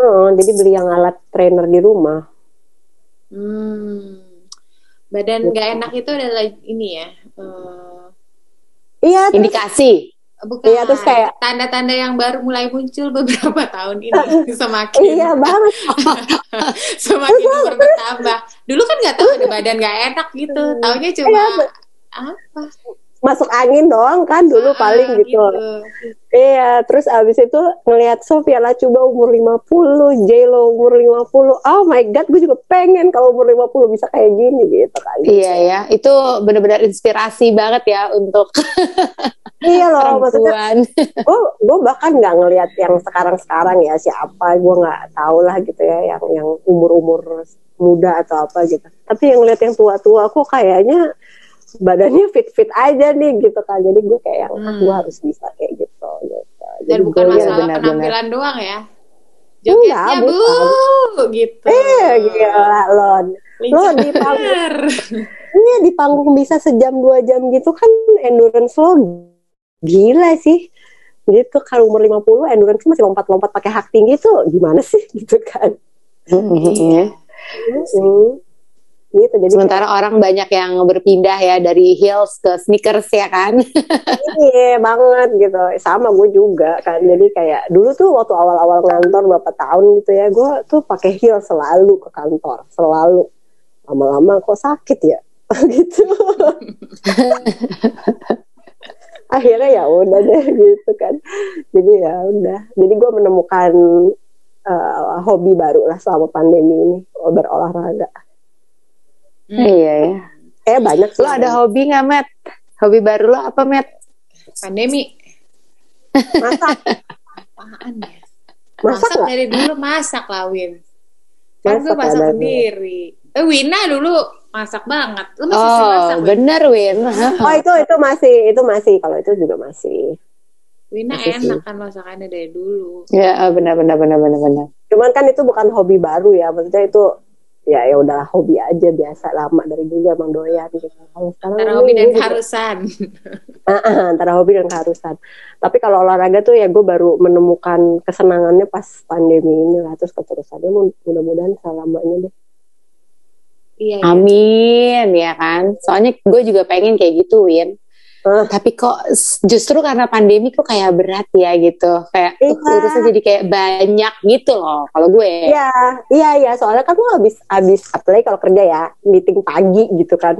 Speaker 3: Oh, jadi beli yang alat trainer di rumah.
Speaker 2: Hmm. Badan nggak gitu. enak itu adalah ini ya. Uh
Speaker 3: Iya.
Speaker 1: Indikasi.
Speaker 2: Bukan. Iya terus kayak tanda-tanda yang baru mulai muncul beberapa tahun ini semakin.
Speaker 3: iya banget.
Speaker 2: semakin umur bertambah. Dulu kan nggak tahu ada badan nggak enak gitu. Taunya cuma iya, apa?
Speaker 3: Masuk angin doang kan dulu
Speaker 2: Ah,
Speaker 3: paling gitu. Iya, terus abis itu ngelihat Sofia Lacuba umur 50, J-Lo umur 50. Oh my god, gue juga pengen kalau umur 50 bisa kayak gini gitu kan.
Speaker 1: Iya ya, itu benar-benar inspirasi banget ya untuk
Speaker 3: Iya loh, maksudnya
Speaker 1: perempuan.
Speaker 3: gue gue bahkan nggak ngelihat yang sekarang-sekarang ya siapa, gue nggak tahu lah gitu ya yang yang umur-umur muda atau apa gitu. Tapi yang ngeliat yang tua-tua kok kayaknya badannya fit-fit aja nih gitu kan. Jadi gue kayak yang ah,
Speaker 2: Hmm.
Speaker 3: gue harus bisa kayak gitu. gitu.
Speaker 2: Dan
Speaker 3: Jadi
Speaker 2: bukan
Speaker 3: gue-
Speaker 2: masalah
Speaker 1: benar,
Speaker 2: penampilan doang ya.
Speaker 3: Enggak,
Speaker 2: Jogetnya bu,
Speaker 3: bukan.
Speaker 2: gitu.
Speaker 3: Eh gila lo. Lo di panggung,
Speaker 2: Bener.
Speaker 3: iya di panggung bisa sejam dua jam gitu kan endurance lo gila sih. Gitu kalau umur 50 endurance masih lompat-lompat pakai hak tinggi tuh gimana sih gitu kan.
Speaker 2: Iya.
Speaker 3: Mm. Gitu jadi
Speaker 1: Sementara orang banyak yang berpindah ya dari heels ke sneakers ya kan.
Speaker 3: Iya banget gitu. Sama gue juga kan. Jadi kayak dulu tuh waktu awal-awal ngantor berapa tahun gitu ya gue tuh pakai heel selalu ke kantor selalu. Lama-lama kok sakit ya? Gitu. Akhirnya ya udah deh gitu kan. Jadi ya udah. Jadi gue menemukan eh, hobi baru lah selama pandemi ini berolahraga
Speaker 2: Hmm.
Speaker 1: Iya ya.
Speaker 3: eh banyak sih
Speaker 1: Lo ada hobi nggak, Matt? Hobi baru lo apa, Matt?
Speaker 2: Pandemi.
Speaker 3: masak
Speaker 2: Apaan ya?
Speaker 3: masak
Speaker 2: Masak dari dulu masak lah, Win. Kan gue
Speaker 3: Masak
Speaker 2: sendiri. Eh, Wina dulu masak banget. Lu masih sih
Speaker 1: Oh,
Speaker 2: masak, Win?
Speaker 1: bener, Win.
Speaker 3: oh itu itu masih itu masih kalau itu juga masih
Speaker 2: Wina
Speaker 3: Masih
Speaker 2: enak kan masakannya dari dulu.
Speaker 1: ya, benar, benar, benar, benar, benar.
Speaker 3: Cuman kan itu bukan hobi baru ya, maksudnya itu ya ya udahlah hobi aja biasa lama dari dulu emang doyan gitu. Kalau sekarang
Speaker 2: Antara
Speaker 3: ini
Speaker 2: hobi dan keharusan.
Speaker 3: Ah, ah, antara hobi dan keharusan. Tapi kalau olahraga tuh ya gue baru menemukan kesenangannya pas pandemi ini lah, terus keterusannya mu- mudah-mudahan selamanya deh.
Speaker 2: Iya, iya.
Speaker 1: Amin, ya kan? Soalnya gue juga pengen kayak gitu, Win.
Speaker 3: Ah.
Speaker 1: Tapi kok justru karena pandemi kok kayak berat ya gitu. Kayak uh,
Speaker 3: Iya.
Speaker 1: urusnya jadi kayak banyak gitu loh kalau gue.
Speaker 3: Iya, iya iya soalnya kan gue habis habis apalagi kalau kerja ya meeting pagi gitu kan.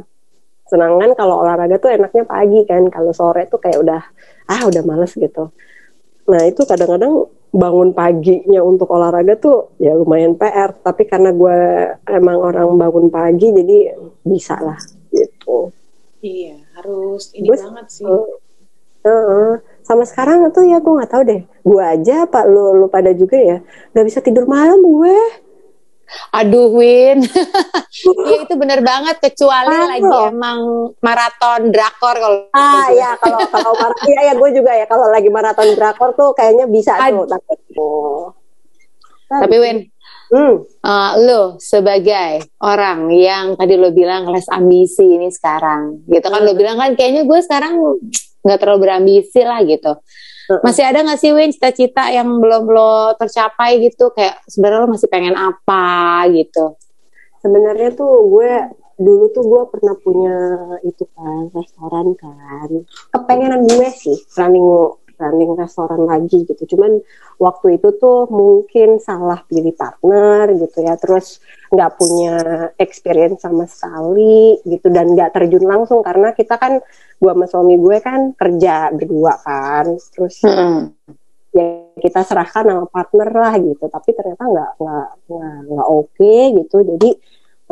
Speaker 3: Senangan kalau olahraga tuh enaknya pagi kan, kalau sore tuh kayak udah ah udah males gitu. Nah itu kadang-kadang bangun paginya untuk olahraga tuh ya lumayan PR. Tapi karena gue emang orang bangun pagi jadi bisa lah gitu.
Speaker 2: Iya, harus ini
Speaker 3: Gue-
Speaker 2: banget sih.
Speaker 3: Heeh. sama sekarang tuh ya gue nggak tahu deh. Gue aja pak lu lu pada juga ya nggak bisa tidur malam gue.
Speaker 1: Aduh, Win. Iya itu bener banget kecuali
Speaker 3: Parah
Speaker 1: lagi emang maraton drakor kalau
Speaker 3: Ah
Speaker 1: gue.
Speaker 3: ya kalau kalau mar- iya ya gue juga ya kalau lagi maraton drakor tuh kayaknya bisa tuh tapi oh.
Speaker 1: Tapi Win,
Speaker 3: hmm,
Speaker 1: eh, lo sebagai orang yang tadi lo bilang less ambisi ini sekarang, gitu kan lo bilang kan kayaknya gue sekarang nggak terlalu berambisi lah gitu.
Speaker 3: Heeh.
Speaker 1: Masih ada nggak sih Win cita-cita yang belum lo tercapai gitu? Kayak sebenarnya lo masih pengen apa gitu?
Speaker 3: sebenarnya tuh gue dulu tuh gue pernah punya itu kan restoran kan kepengenan gue sih running running restoran lagi gitu. Cuman waktu itu tuh mungkin salah pilih partner gitu ya. Terus nggak punya experience sama sekali gitu dan nggak terjun langsung karena kita kan gue sama suami gue kan kerja berdua kan. Terus
Speaker 1: Heeh.
Speaker 3: ya kita serahkan sama partner lah gitu. Tapi ternyata nggak nggak nggak nggak oke gitu. Jadi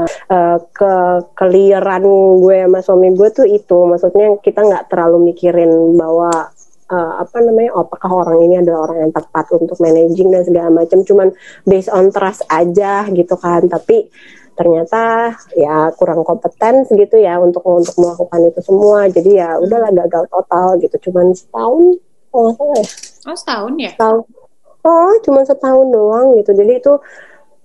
Speaker 3: eh, ke keliran gue sama suami gue tuh itu. Maksudnya kita nggak terlalu mikirin bahwa eh, apa namanya apakah orang ini adalah orang yang tepat untuk managing dan segala macam. Cuman based on trust aja gitu kan. Tapi ternyata ya kurang kompeten gitu ya untuk untuk melakukan itu semua. Jadi ya udahlah gagal total gitu. Cuman setahun salah ya.
Speaker 2: Oh, setahun ya?
Speaker 3: tahun oh cuma setahun doang gitu. Jadi itu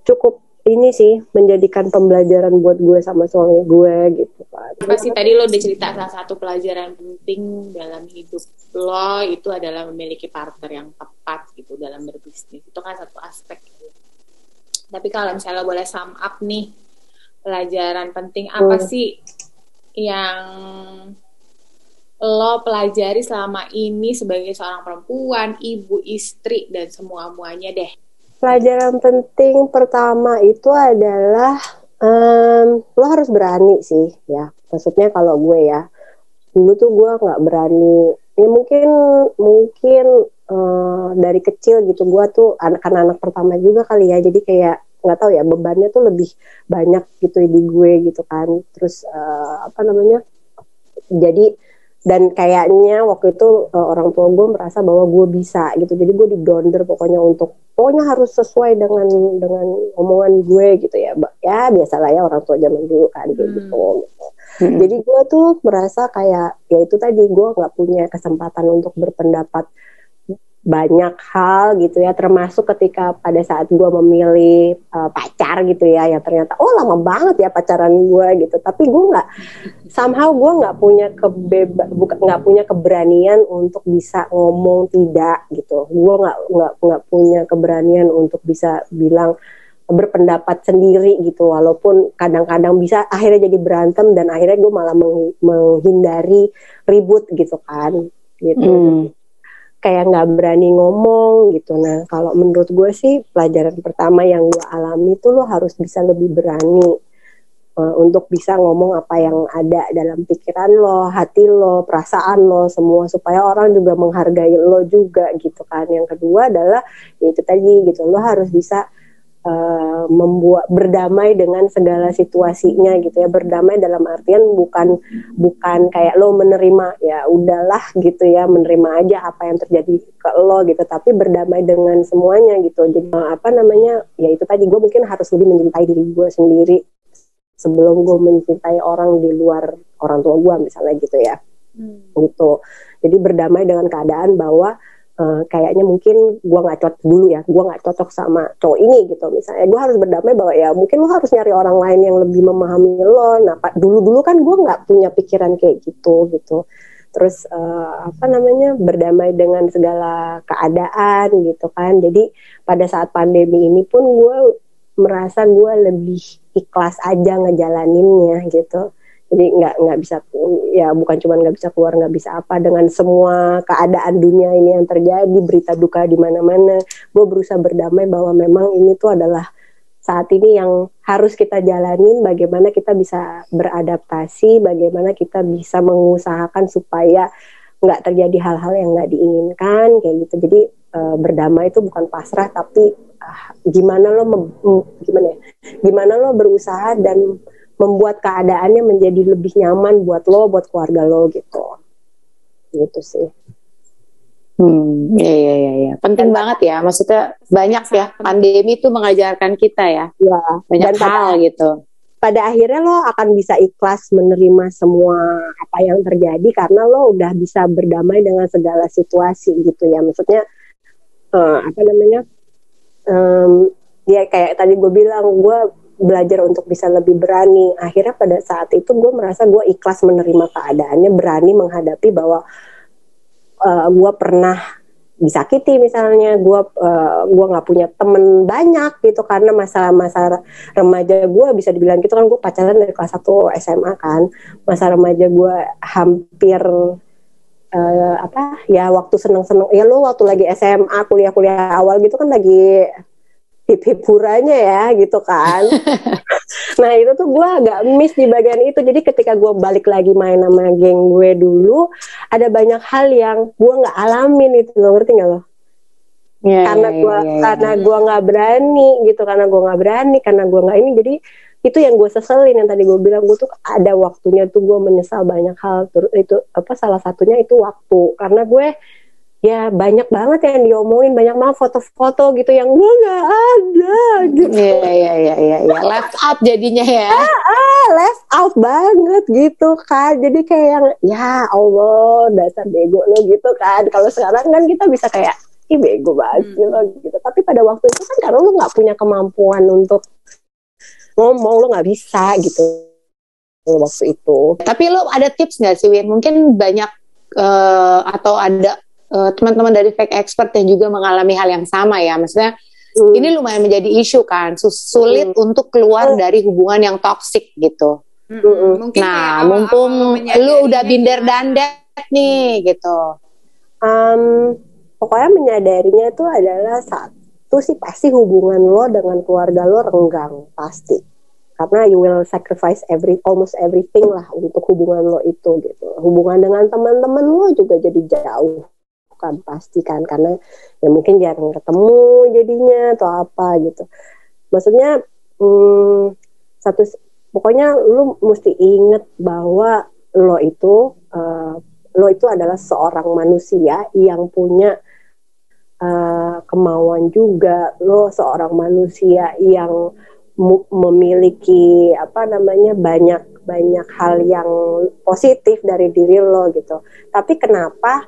Speaker 3: cukup ini sih menjadikan pembelajaran buat gue sama suami gue gitu kan
Speaker 2: Apa sih tadi lo udah cerita salah satu pelajaran penting dalam hidup lo itu adalah memiliki partner yang tepat gitu dalam berbisnis. Itu kan satu aspek. Tapi kalau misalnya boleh sum up nih pelajaran penting apa
Speaker 3: Hmm.
Speaker 2: sih yang lo pelajari selama ini sebagai seorang perempuan, ibu, istri dan semua muanya deh.
Speaker 3: Pelajaran penting pertama itu adalah em, lo harus berani sih ya. Maksudnya kalau gue ya dulu tuh gue nggak berani. Ya mungkin mungkin uh, dari kecil gitu gue tuh anak anak pertama juga kali ya. Jadi kayak nggak tahu ya bebannya tuh lebih banyak gitu di gue gitu kan. Terus uh, apa namanya jadi dan kayaknya waktu itu uh, orang tua gue merasa bahwa gue bisa gitu jadi gue didonder pokoknya untuk pokoknya harus sesuai dengan dengan omongan gue gitu ya ya biasalah ya orang tua zaman dulu kan hmm. gitu hmm. jadi gue tuh merasa kayak ya itu tadi gue nggak punya kesempatan untuk berpendapat banyak hal gitu ya termasuk ketika pada saat gue memilih uh, pacar gitu ya yang ternyata oh lama banget ya pacaran gue gitu. Tapi gue nggak somehow gue nggak punya kebeba nggak punya keberanian untuk bisa ngomong tidak gitu. Gue nggak nggak nggak punya keberanian untuk bisa bilang berpendapat sendiri gitu. Walaupun kadang-kadang bisa akhirnya jadi berantem dan akhirnya gue malah menghindari ribut gitu kan gitu. Hmm kayak nggak berani ngomong gitu. Nah, kalau menurut gue sih pelajaran pertama yang gue alami itu lo harus bisa lebih berani uh, untuk bisa ngomong apa yang ada dalam pikiran lo, hati lo, perasaan lo, semua supaya orang juga menghargai lo juga gitu kan. Yang kedua adalah ya itu tadi gitu, lo harus bisa uh, membuat berdamai dengan segala situasinya gitu ya. Berdamai dalam artian bukan bukan kayak lo menerima ya udahlah gitu ya menerima aja apa yang terjadi ke lo gitu. Tapi berdamai dengan semuanya gitu. Jadi apa namanya ya itu tadi gue mungkin harus lebih mencintai diri gue sendiri sebelum gue mencintai orang di luar orang tua gue misalnya gitu ya. Hmm. gitu. Jadi berdamai dengan keadaan bahwa uh, kayaknya mungkin gue nggak cocok dulu ya gue nggak cocok sama cowok ini gitu. Misalnya gue harus berdamai bahwa ya mungkin lo harus nyari orang lain yang lebih memahami lo. Nah dulu dulu kan gue nggak punya pikiran kayak gitu gitu. Terus uh, apa namanya berdamai dengan segala keadaan gitu kan. Jadi pada saat pandemi ini pun gue merasa gue lebih ikhlas aja ngejalaninnya gitu jadi nggak nggak bisa ya bukan cuma nggak bisa keluar nggak bisa apa. Dengan semua keadaan dunia ini yang terjadi berita duka di mana-mana gue berusaha berdamai bahwa memang ini tuh adalah saat ini yang harus kita jalanin bagaimana kita bisa beradaptasi bagaimana kita bisa mengusahakan supaya nggak terjadi hal-hal yang nggak diinginkan kayak gitu. Jadi e, berdamai itu bukan pasrah tapi ah, gimana lo gimana ya? Gimana lo berusaha dan membuat keadaannya menjadi lebih nyaman buat lo, buat keluarga lo gitu. Gitu sih.
Speaker 1: Hmm, iya iya iya ya. Penting Dan banget ya. Maksudnya banyak ya pandemi itu mengajarkan kita ya. Iya, banyak Dan hal pada, gitu.
Speaker 3: Pada akhirnya lo akan bisa ikhlas menerima semua apa yang terjadi karena lo udah bisa berdamai dengan segala situasi gitu ya. Maksudnya uh, apa namanya? Um, ya kayak tadi gue bilang gue belajar untuk bisa lebih berani. Akhirnya pada saat itu gue merasa gue ikhlas menerima keadaannya, berani menghadapi bahwa uh, gue pernah disakiti misalnya, gue uh, gue nggak punya temen banyak gitu karena masa-masa remaja gue bisa dibilang gitu kan gue pacaran dari kelas 1 SMA kan, masa remaja gue hampir uh, apa ya waktu seneng-seneng ya lo waktu lagi SMA kuliah-kuliah awal gitu kan lagi hip-hipurannya ya gitu kan. nah itu tuh gue agak miss di bagian itu. Jadi ketika gue balik lagi main sama geng gue dulu, ada banyak hal yang gue nggak alamin itu lo ngerti gak lo? Yeah, karena yeah, gue yeah, yeah, karena gue nggak berani gitu, karena gue nggak berani, karena gue nggak ini. Jadi itu yang gue seselin yang tadi gue bilang gue tuh ada waktunya tuh gue menyesal banyak hal. Terus itu apa salah satunya itu waktu karena gue ya banyak banget yang diomongin banyak banget foto-foto gitu yang gue nggak ada gitu.
Speaker 1: Iya iya iya iya ya. left out jadinya ya.
Speaker 3: Ah, ah left out banget gitu kan jadi kayak yang ya Allah dasar bego lo gitu kan. Kalau sekarang kan kita bisa kayak ih bego banget hmm. gitu, gitu tapi pada waktu itu kan karena lo nggak punya kemampuan untuk ngomong lo nggak bisa gitu. Waktu itu.
Speaker 1: Tapi lo ada tips nggak sih Win? Mungkin banyak uh, atau ada eh, teman-teman dari fake expert yang juga mengalami hal yang sama ya maksudnya hmm. ini lumayan menjadi isu kan sulit hmm. untuk keluar hmm. dari hubungan yang toksik gitu hmm. Mungkin nah mumpung lu udah binder dandet nih gitu
Speaker 3: um, pokoknya menyadarinya itu adalah satu sih pasti hubungan lo dengan keluarga lo renggang pasti karena you will sacrifice every almost everything lah untuk hubungan lo itu gitu hubungan dengan teman-teman lo juga jadi jauh kan pasti kan karena ya mungkin jarang ketemu jadinya atau apa gitu. Maksudnya hmm, satu pokoknya lu mesti inget bahwa lo itu uh, lo itu adalah seorang manusia yang punya uh, kemauan juga. Lo seorang manusia yang memiliki apa namanya banyak banyak hal yang positif dari diri lo gitu. Tapi kenapa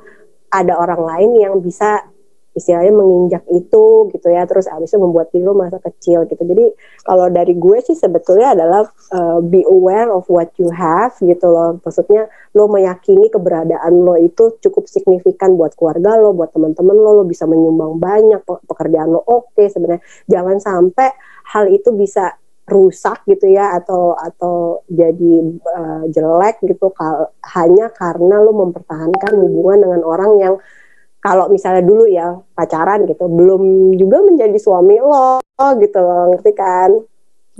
Speaker 3: ada orang lain yang bisa istilahnya menginjak itu gitu ya terus abis membuat diri masa kecil gitu. Jadi kalau dari gue sih sebetulnya adalah uh, be aware of what you have gitu loh. Maksudnya lo meyakini keberadaan lo itu cukup signifikan buat keluarga lo buat teman-teman lo lo bisa menyumbang banyak pekerjaan lo oke okay, sebenarnya. Jangan sampai hal itu bisa rusak gitu ya atau atau jadi uh, jelek gitu kal hanya karena lo mempertahankan hubungan dengan orang yang kalau misalnya dulu ya pacaran gitu belum juga menjadi suami lo gitu loh ngerti kan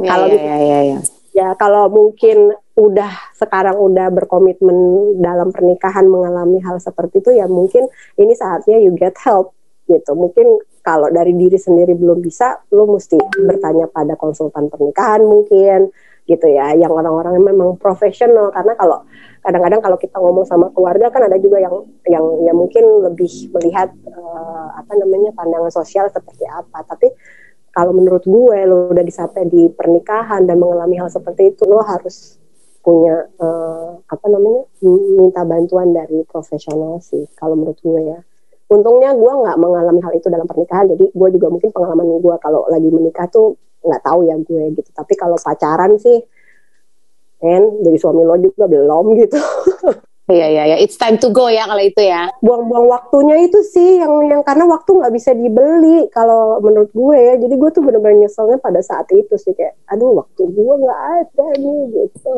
Speaker 1: ya, kalau ya, ya, ya, ya.
Speaker 3: ya kalau mungkin udah sekarang udah berkomitmen dalam pernikahan mengalami hal seperti itu ya mungkin ini saatnya you get help gitu mungkin kalau dari diri sendiri belum bisa lo mesti bertanya pada konsultan pernikahan mungkin gitu ya. Yang orang-orang yang memang profesional karena kalau kadang-kadang kalau kita ngomong sama keluarga kan ada juga yang yang yang mungkin lebih melihat uh, apa namanya pandangan sosial seperti apa. Tapi kalau menurut gue lo udah disampai di pernikahan dan mengalami hal seperti itu lo harus punya uh, apa namanya minta bantuan dari profesional sih kalau menurut gue ya untungnya gue nggak mengalami hal itu dalam pernikahan jadi gue juga mungkin pengalaman gue kalau lagi menikah tuh nggak tahu ya gue gitu tapi kalau pacaran sih kan jadi suami lo juga belum gitu
Speaker 1: Iya iya ya, it's time to go ya kalau itu ya.
Speaker 3: Buang-buang waktunya itu sih yang yang karena waktu nggak bisa dibeli kalau menurut gue ya. Jadi gue tuh bener-bener nyeselnya pada saat itu sih kayak, aduh waktu gue nggak ada nih gitu.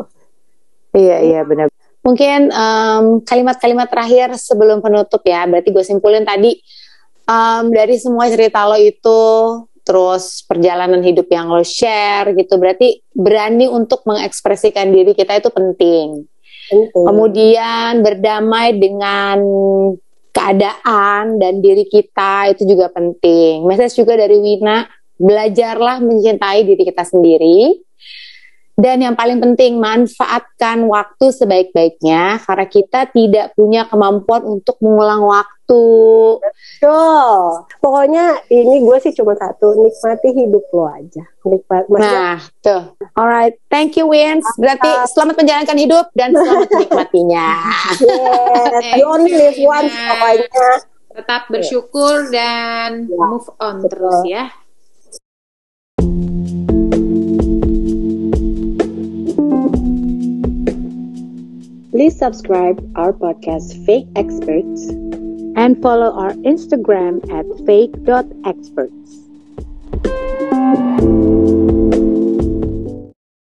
Speaker 1: Iya iya benar. Mungkin kalimat kalimat-kalimat terakhir sebelum penutup ya. Berarti gue simpulin tadi um, dari semua cerita lo itu terus perjalanan hidup yang lo share gitu berarti berani untuk mengekspresikan diri kita itu penting. penting. Kemudian berdamai dengan keadaan dan diri kita itu juga penting. Message juga dari Wina, belajarlah mencintai diri kita sendiri. Dan yang paling penting, manfaatkan waktu sebaik-baiknya karena kita tidak punya kemampuan untuk mengulang waktu.
Speaker 3: Betul. Pokoknya ini gue sih cuma satu, nikmati hidup lo aja.
Speaker 1: Nikmat. Nah, tuh. Alright, thank you Wins. Berarti selamat menjalankan hidup dan selamat menikmatinya.
Speaker 3: yes, you only live once pokoknya.
Speaker 2: Tetap bersyukur dan ya, move on betul. terus ya.
Speaker 1: Please subscribe our podcast Fake Experts and follow our Instagram at fake.experts.